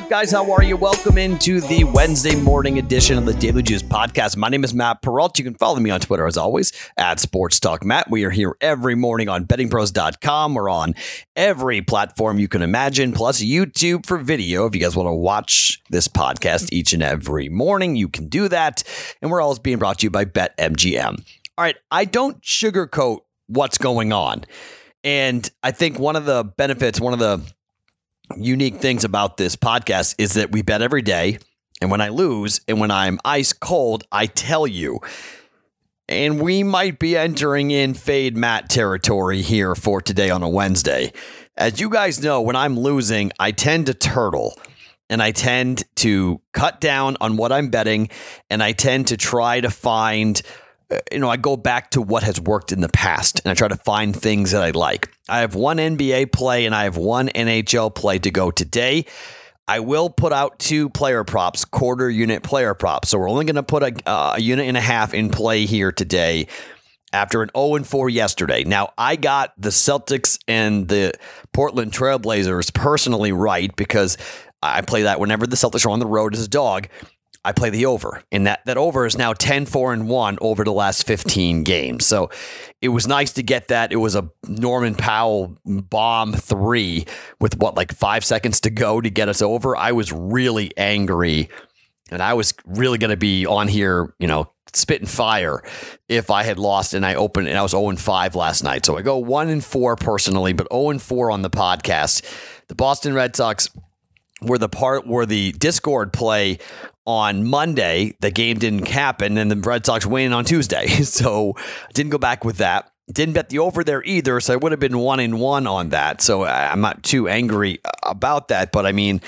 up, guys? How are you? Welcome into the Wednesday morning edition of the Daily Juice podcast. My name is Matt Perrault. You can follow me on Twitter as always at Sports Talk Matt. We are here every morning on bettingpros.com. We're on every platform you can imagine, plus YouTube for video. If you guys want to watch this podcast each and every morning, you can do that. And we're always being brought to you by BetMGM. All right, I don't sugarcoat what's going on. And I think one of the benefits, one of the unique things about this podcast is that we bet every day. And when I lose and when I'm ice cold, I tell you. And we might be entering in fade Matt territory here for today on a Wednesday. As you guys know, when I'm losing, I tend to turtle and I tend to cut down on what I'm betting and I tend to try to find you know, I go back to what has worked in the past and I try to find things that I like. I have one NBA play and I have one NHL play to go today. I will put out two player props, quarter unit player props. So we're only going to put a, uh, a unit and a half in play here today after an 0 4 yesterday. Now, I got the Celtics and the Portland Trailblazers personally right because I play that whenever the Celtics are on the road as a dog. I play the over, and that, that over is now 10 4 and 1 over the last 15 games. So it was nice to get that. It was a Norman Powell bomb three with what, like five seconds to go to get us over. I was really angry, and I was really going to be on here, you know, spitting fire if I had lost and I opened and I was 0 and 5 last night. So I go 1 and 4 personally, but 0 and 4 on the podcast. The Boston Red Sox were the part where the Discord play on Monday. The game didn't happen, and the Red Sox win on Tuesday. So didn't go back with that. Didn't bet the over there either, so I would have been one in one on that. So I'm not too angry uh, about that. But I mean,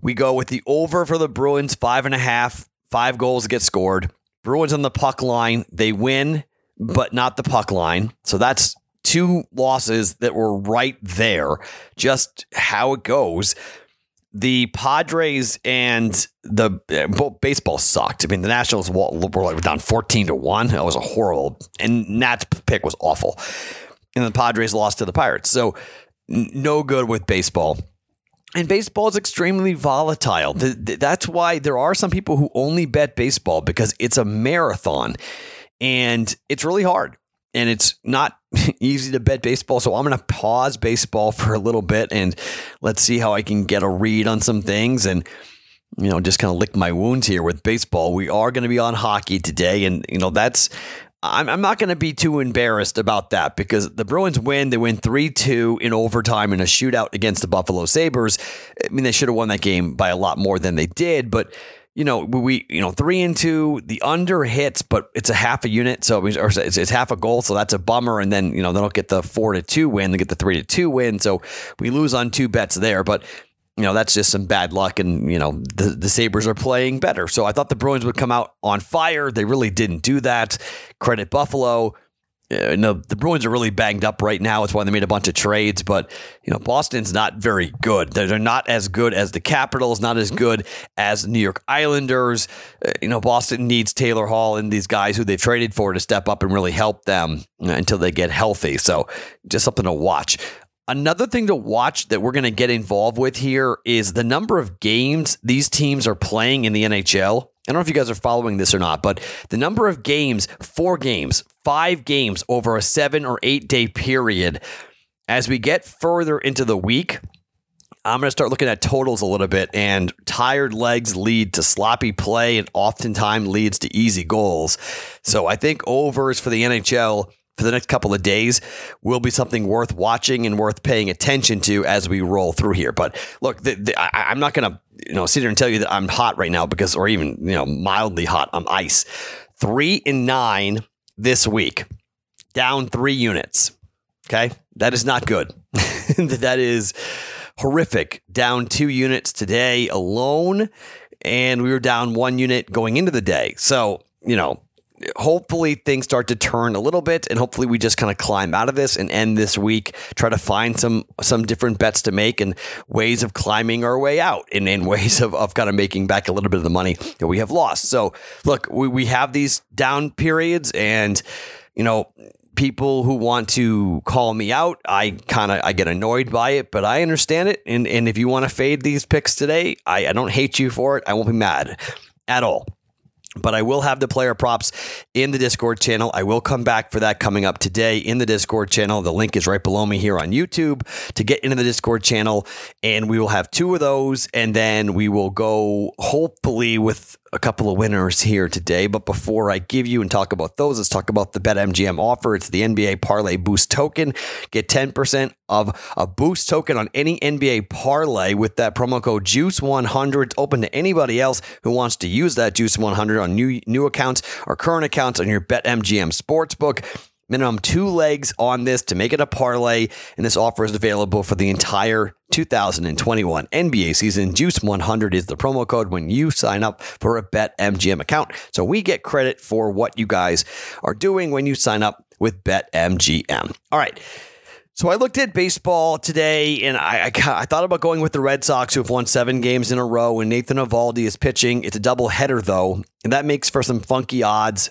we go with the over for the Bruins, five and a half, five goals get scored. Bruins on the puck line, they win, but not the puck line. So that's two losses that were right there. Just how it goes the Padres and the baseball sucked. I mean, the Nationals were like down fourteen to one. That was a horrible, and Nat's pick was awful. And the Padres lost to the Pirates, so no good with baseball. And baseball is extremely volatile. That's why there are some people who only bet baseball because it's a marathon, and it's really hard and it's not easy to bet baseball. So I'm going to pause baseball for a little bit and let's see how I can get a read on some things and you know just kind of lick my wounds here with baseball. We are going to be on hockey today, and you know that's. I'm, I'm not going to be too embarrassed about that because the Bruins win. They win 3 2 in overtime in a shootout against the Buffalo Sabres. I mean, they should have won that game by a lot more than they did, but you know, we, you know, three and two, the under hits, but it's a half a unit. So or it's, it's half a goal. So that's a bummer. And then, you know, they don't get the four to two win. They get the three to two win. So we lose on two bets there. But, you know, that's just some bad luck. And, you know, the, the Sabres are playing better. So I thought the Bruins would come out on fire. They really didn't do that. Credit Buffalo you know, the Bruins are really banged up right now. It's why they made a bunch of trades. But, you know, Boston's not very good. They're not as good as the Capitals, not as good as New York Islanders. Uh, you know, Boston needs Taylor Hall and these guys who they've traded for to step up and really help them until they get healthy. So just something to watch. Another thing to watch that we're going to get involved with here is the number of games these teams are playing in the NHL. I don't know if you guys are following this or not, but the number of games, four games, five games over a seven or eight day period. As we get further into the week, I'm going to start looking at totals a little bit, and tired legs lead to sloppy play and oftentimes leads to easy goals. So I think overs for the NHL for the next couple of days will be something worth watching and worth paying attention to as we roll through here. But look, the, the, I, I'm not going to you know sit here and tell you that I'm hot right now because, or even you know mildly hot. I'm ice. Three and nine this week, down three units. Okay, that is not good. that is horrific. Down two units today alone, and we were down one unit going into the day. So you know hopefully things start to turn a little bit and hopefully we just kind of climb out of this and end this week try to find some some different bets to make and ways of climbing our way out and, in ways of, of kind of making back a little bit of the money that we have lost so look we, we have these down periods and you know people who want to call me out. I kind of I get annoyed by it, but I understand it. And and if you want to fade these picks today, I, I don't hate you for it. I won't be mad at all. But I will have the player props in the Discord channel. I will come back for that coming up today in the Discord channel. The link is right below me here on YouTube to get into the Discord channel. And we will have two of those. And then we will go hopefully with a couple of winners here today. But before I give you and talk about those, let's talk about the BetMGM offer. It's the NBA Parlay Boost Token. Get 10% of a boost token on any NBA parlay with that promo code JUICE100. It's open to anybody else who wants to use that JUICE100 on new, new accounts or current accounts on your BetMGM Sportsbook minimum two legs on this to make it a parlay. And this offer is available for the entire 2021 NBA season. Juice 100 is the promo code when you sign up for a BetMGM account. So we get credit for what you guys are doing when you sign up with BetMGM. All right. So I looked at baseball today, and I, I, I, thought about going with the Red Sox, who have won seven games in a row, and Nathan Eovaldi is pitching. It's a double header, though, and that makes for some funky odds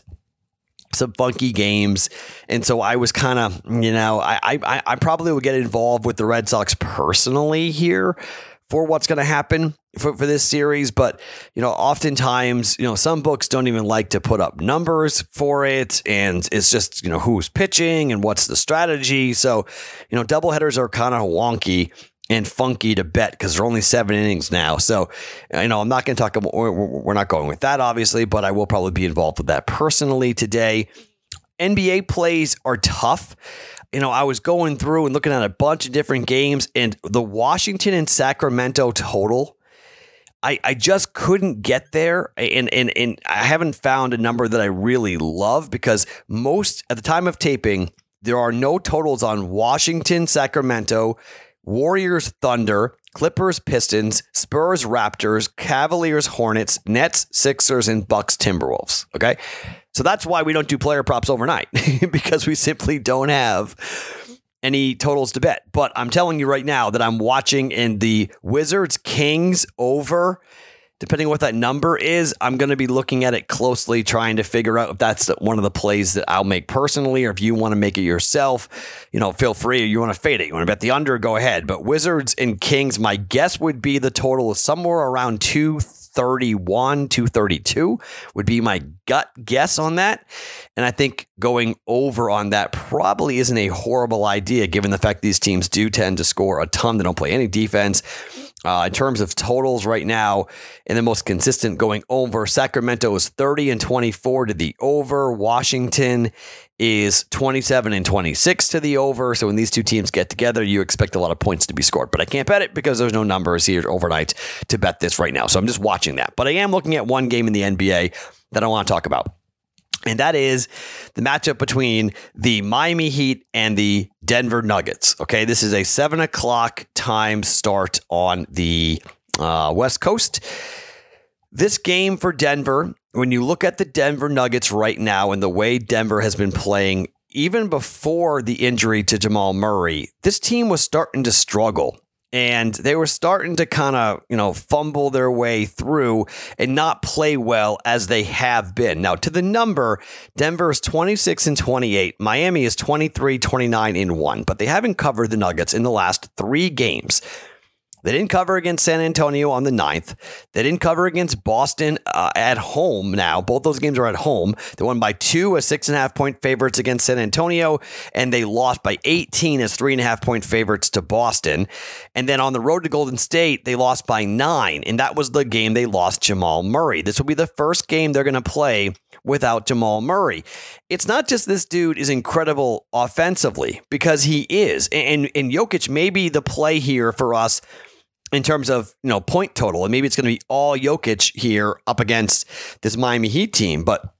some funky games. And so I was kind of, you know, I, I I probably would get involved with the Red Sox personally here for what's going to happen for, for this series. But, you know, oftentimes, you know, some books don't even like to put up numbers for it. And it's just, you know, who's pitching and what's the strategy. So, you know, doubleheaders are kind of wonky and funky to bet because they're only seven innings now. So, you know, I'm not going to talk about, we're not going with that, obviously, but I will probably be involved with that personally today. NBA plays are tough. You know, I was going through and looking at a bunch of different games, and the Washington and Sacramento total, I, I just couldn't get there. And, and, and I haven't found a number that I really love because most, at the time of taping, there are no totals on Washington, Sacramento, Warriors, Thunder, Clippers, Pistons, Spurs, Raptors, Cavaliers, Hornets, Nets, Sixers, and Bucks, Timberwolves. Okay. So that's why we don't do player props overnight because we simply don't have any totals to bet. But I'm telling you right now that I'm watching in the Wizards Kings over depending on what that number is, I'm going to be looking at it closely, trying to figure out if that's one of the plays that I'll make personally, or if you want to make it yourself, you know, feel free. You want to fade it, you want to bet the under, go ahead. But Wizards and Kings, my guess would be the total is somewhere around 231, 232 would be my gut guess on that. And I think going over on that probably isn't a horrible idea, given the fact these teams do tend to score a ton. They don't play any defense. Uh, in terms of totals right now, and the most consistent going over, Sacramento is 30 and 24 to the over. Washington is 27 and 26 to the over. So when these two teams get together, you expect a lot of points to be scored. But I can't bet it because there's no numbers here overnight to bet this right now. So I'm just watching that. But I am looking at one game in the NBA that I want to talk about. And that is the matchup between the Miami Heat and the Denver Nuggets. Okay, this is a seven o'clock time start on the uh, West Coast. This game for Denver, when you look at the Denver Nuggets right now and the way Denver has been playing, even before the injury to Jamal Murray, this team was starting to struggle and they were starting to kind of, you know, fumble their way through and not play well as they have been. Now, to the number, Denver is 26 and 28, Miami is 23, 29 in 1, but they haven't covered the Nuggets in the last 3 games. They didn't cover against San Antonio on the 9th. They didn't cover against Boston uh, at home now. Both those games are at home. They won by two as six and a half point favorites against San Antonio, and they lost by 18 as three and a half point favorites to Boston. And then on the road to Golden State, they lost by nine, and that was the game they lost Jamal Murray. This will be the first game they're going to play without Jamal Murray. It's not just this dude is incredible offensively because he is. And and Jokic may be the play here for us in terms of you know point total, and maybe it's going to be all Jokic here up against this Miami Heat team, but.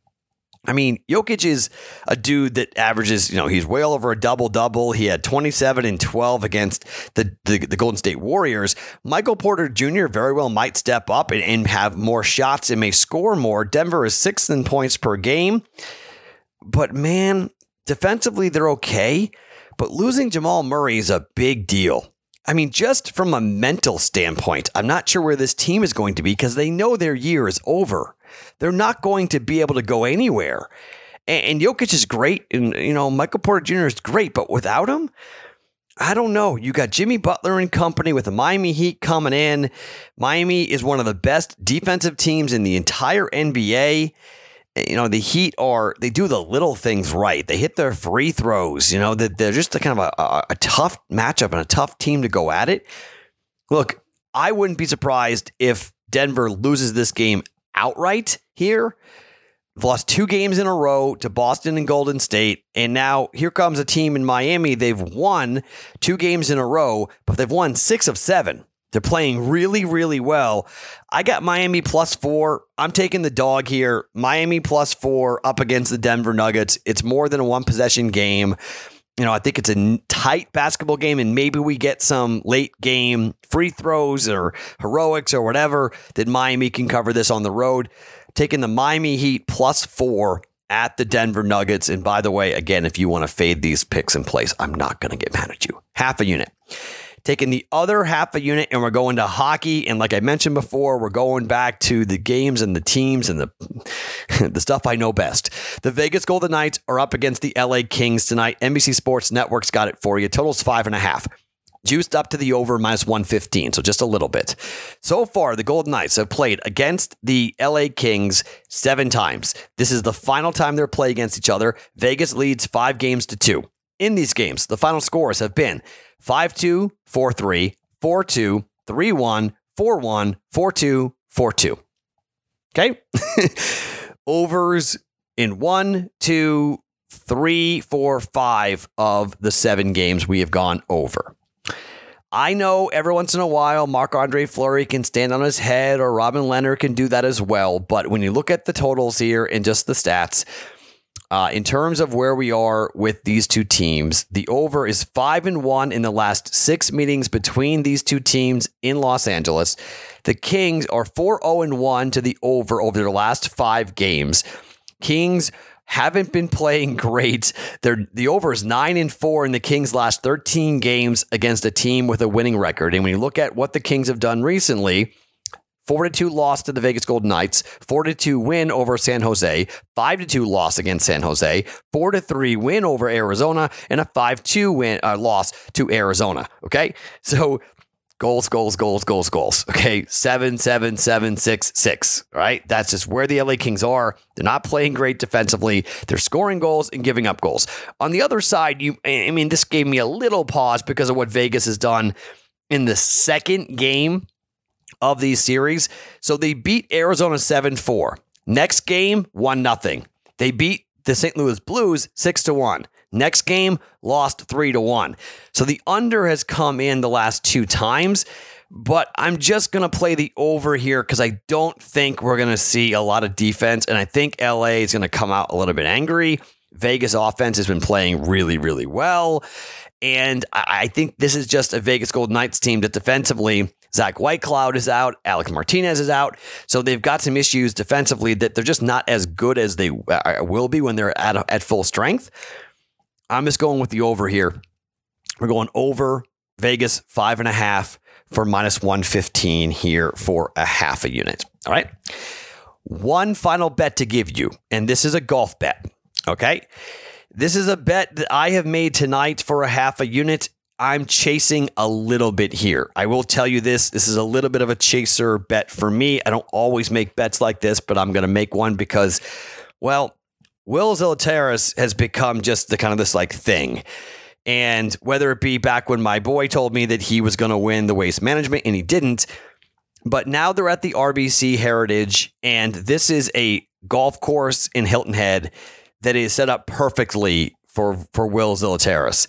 I mean, Jokic is a dude that averages, you know, he's well over a double double. He had 27 and 12 against the, the, the, Golden State Warriors. Michael Porter Jr. very well might step up and, and have more shots and may score more. Denver is sixth in points per game. But man, defensively, they're okay. But losing Jamal Murray is a big deal. I mean, just from a mental standpoint, I'm not sure where this team is going to be because they know their year is over. They're not going to be able to go anywhere. And, and Jokic is great, and you know Michael Porter Jr. is great, but without him, I don't know. You got Jimmy Butler and company with the Miami Heat coming in. Miami is one of the best defensive teams in the entire NBA. You know, the Heat are, they do the little things right. They hit their free throws. You know, they're just a kind of a, a, a tough matchup and a tough team to go at it. Look, I wouldn't be surprised if Denver loses this game outright here. They've lost two games in a row to Boston and Golden State. And now here comes a team in Miami. They've won two games in a row, but they've won six of seven. They're playing really, really well. I got Miami plus four. I'm taking the dog here. Miami plus four up against the Denver Nuggets. It's more than a one possession game. You know, I think it's a tight basketball game, and maybe we get some late game free throws or heroics or whatever that Miami can cover this on the road taking the Miami Heat plus four at the Denver Nuggets. And by the way, again, if you want to fade these picks in place, I'm not going to get mad at you. Half a unit. Taking the other half a unit, and we're going to hockey. And like I mentioned before, we're going back to the games and the teams and the the stuff I know best. The Vegas Golden Knights are up against the LA Kings tonight. NBC Sports Network's got it for you. Totals five and a half juiced up to the over minus 115, so just a little bit. So far, the Golden Knights have played against the LA Kings seven times. This is the final time they're playing against each other. Vegas leads five games to two. In these games, the final scores have been 5 2, 4 3, 4 2, 3 1, 4 1, 4 2, 4 2. Okay? Overs in one, two, three, four, five of the seven games we have gone over. I know every once in a while Marc Andre Fleury can stand on his head or Robin Lehner can do that as well. But when you look at the totals here and just the stats, uh, in terms of where we are with these two teams, the over is five and one in the last six meetings between these two teams in Los Angeles. The Kings are 4 0 1 to the over over their last five games. Kings haven't been playing great. They're, the over is nine and four in the Kings' last 13 games against a team with a winning record. And when you look at what the Kings have done recently, 4 2 loss to the Vegas Golden Knights, 4 2 win over San Jose, 5 2 loss against San Jose, 4 3 win over Arizona, and a 5 2 win uh, loss to Arizona. Okay. So goals, goals, goals, goals, goals. Okay, seven, seven, seven, six, six. Right, that's just where the LA Kings are. They're not playing great defensively. They're scoring goals and giving up goals. On the other side, you, I mean, this gave me a little pause because of what Vegas has done in the second game of these series. So they beat Arizona seven four. Next game, one nothing. They beat the St. Louis Blues six to one. Next game, lost three to one. So the under has come in the last two times, but I'm just going to play the over here because I don't think we're going to see a lot of defense. And I think LA is going to come out a little bit angry. Vegas offense has been playing really, really well. And I think this is just a Vegas Golden Knights team that defensively, Zach Whitecloud is out, Alex Martinez is out. So they've got some issues defensively that they're just not as good as they uh, will be when they're at, at full strength. I'm just going with the over here. We're going over Vegas five and a half for minus 115 here for a half a unit. All right. One final bet to give you, and this is a golf bet. Okay. This is a bet that I have made tonight for a half a unit. I'm chasing a little bit here. I will tell you this this is a little bit of a chaser bet for me. I don't always make bets like this, but I'm going to make one because, well, Will Zalatoris has become just the kind of this like thing. And whether it be back when my boy told me that he was going to win the waste management and he didn't, but now they're at the RBC Heritage, and this is a golf course in Hilton Head that is set up perfectly for, for Will Zalatoris.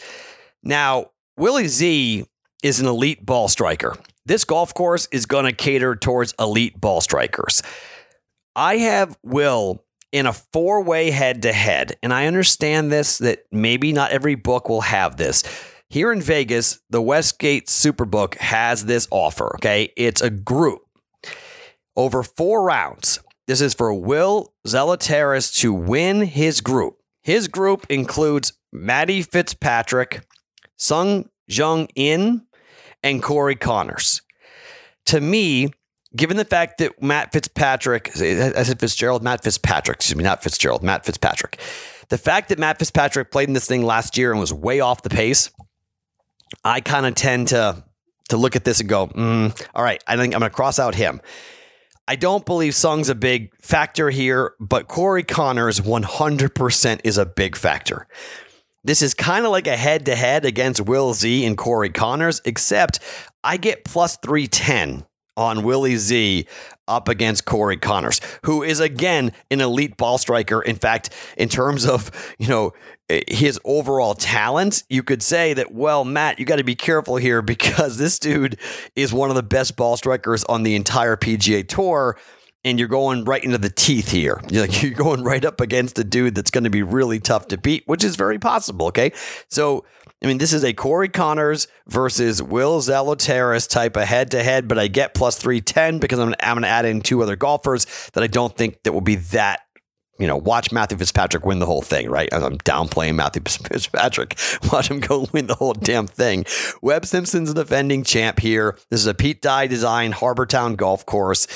Now, Willie Z is an elite ball striker. This golf course is going to cater towards elite ball strikers. I have Will in a four way head to head. And I understand this that maybe not every book will have this. Here in Vegas, the Westgate Superbook has this offer. Okay. It's a group over four rounds. This is for Will Zalatoris to win his group. His group includes Matty Fitzpatrick, Sung Jung In, and Corey Conners. To me, given the fact that Matt Fitzpatrick, I said Fitzgerald, Matt Fitzpatrick, excuse me, not Fitzgerald, Matt Fitzpatrick. The fact that Matt Fitzpatrick played in this thing last year and was way off the pace, I kind of tend to to look at this and go, mm, all right, I think I'm going to cross out him. I don't believe Sung's a big factor here, but Corey Conners 100% is a big factor. This is kind of like a head to head against Will Z and Corey Conners, except I get plus 310 on Willie Z up against Corey Conners, who is again an elite ball striker. In fact, in terms of, you know, eh, his overall talent, you could say that, well, Matt, you got to be careful here because this dude is one of the best ball strikers on the entire PGA Tour. And you're going right into the teeth here. You're like you're going right up against a dude that's going to be really tough to beat, which is very possible. Okay, so I mean, this is a Corey Conners versus Will Zalatoris type of head to head, but I get plus 310 because I'm, I'm going to add in two other golfers that I don't think that will be that you know, watch Matthew Fitzpatrick win the whole thing, right? I'm downplaying Matthew Fitzpatrick. Watch him go win the whole damn thing. Webb Simpson's a defending champ here. This is a Pete Dye design Harbour Town golf course.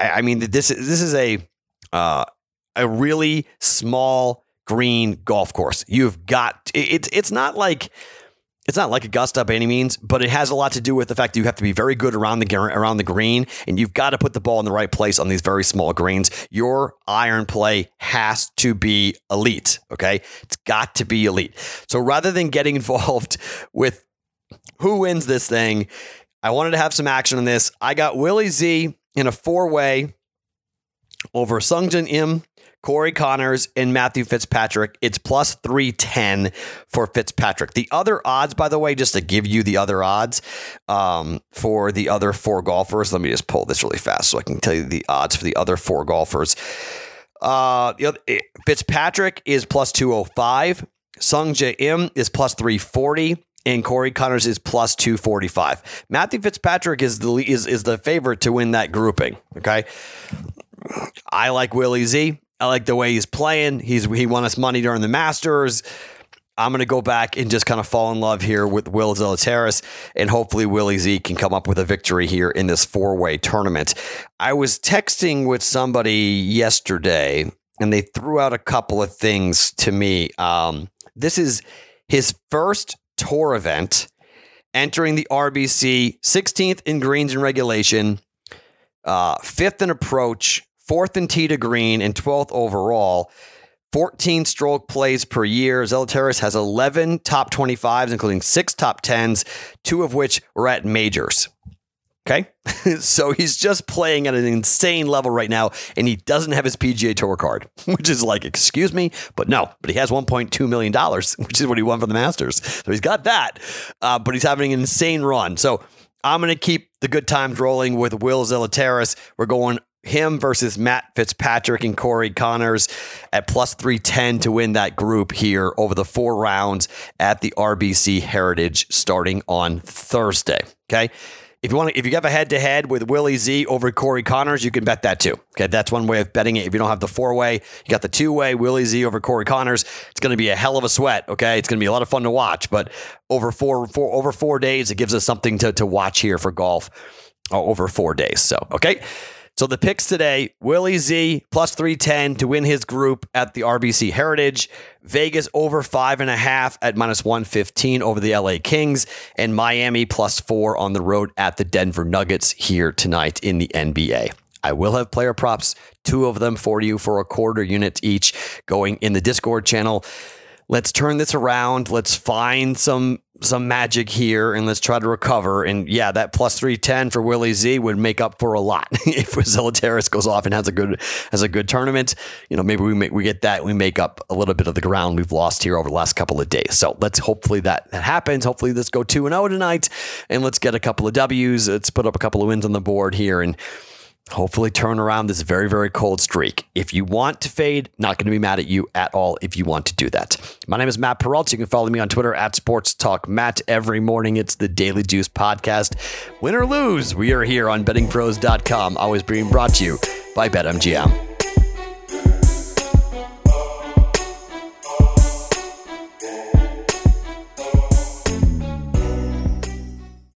I mean, this is this is a uh, a really small green golf course. You've got it's it's not like it's not like Augusta by any means, but it has a lot to do with the fact that you have to be very good around the around the green, and you've got to put the ball in the right place on these very small greens. Your iron play has to be elite. Okay, it's got to be elite. So rather than getting involved with who wins this thing, I wanted to have some action on this. I got Willie Z in a four way over Sungjae Im Corey Conners, and Matthew Fitzpatrick. It's plus 310 for Fitzpatrick. The other odds, by the way, just to give you the other odds um, for the other four golfers, let me just pull this really fast so I can tell you the odds for the other four golfers. Uh, eh, Fitzpatrick is plus 205. Sungjae Im is plus 340 and Corey Conners is plus 245. Matthew Fitzpatrick is the is, is the favorite to win that grouping. Okay. I like Willie Z. I like the way he's playing. He's he won us money during the Masters. I'm going to go back and just kind of fall in love here with Will Zalatoris, and hopefully Willie Z can come up with a victory here in this four way tournament. I was texting with somebody yesterday, and they threw out a couple of things to me. Um, this is his first tour event, entering the RBC, 16th in greens and regulation, uh, fifth in approach, fourth in tee to green, and 12th overall. 14 stroke plays per year. Zalatoris has 11 top 25s, including six top 10s, two of which were at majors. Okay. so he's just playing at an insane level right now, and he doesn't have his PGA Tour card, which is like, excuse me, but no, but he has $1.2 million, which is what he won for the Masters. So he's got that, uh, but he's having an insane run. So I'm going to keep the good times rolling with Will Zalatoris. We're going him versus Matt Fitzpatrick and Corey Conners at plus 310 to win that group here over the four rounds at the RBC Heritage starting on Thursday. Okay. If you want to, if you have a head to head with Willie Z over Corey Conners, you can bet that too. Okay, that's one way of betting it. If you don't have the four way, you got the two way Willie Z over Corey Conners. It's going to be a hell of a sweat. Okay, it's going to be a lot of fun to watch. But over four, four over four days, it gives us something to to watch here for golf uh, over four days. So okay. So the picks today Willie Z plus 310 to win his group at the RBC Heritage, Vegas over five and a half at minus 115 over the LA Kings, and Miami plus four on the road at the Denver Nuggets here tonight in the NBA. I will have player props, two of them for you for a quarter unit each going in the Discord channel. Let's turn this around. Let's find some some magic here and let's try to recover. And yeah, that plus 310 for Willie Z would make up for a lot if Zalatoris goes off and has a good has a good tournament. You know, maybe we make, we get that we make up a little bit of the ground we've lost here over the last couple of days. So let's hopefully that, that happens. Hopefully let's go 2 and 0 tonight and let's get a couple of W's. Let's put up a couple of wins on the board here and hopefully turn around this very, very cold streak. If you want to fade, not going to be mad at you at all if you want to do that. My name is Matt Perrault. You can follow me on Twitter at Sports Talk Matt. Every morning, it's the Daily Juice podcast. Win or lose, we are here on bettingpros.com, always being brought to you by BetMGM.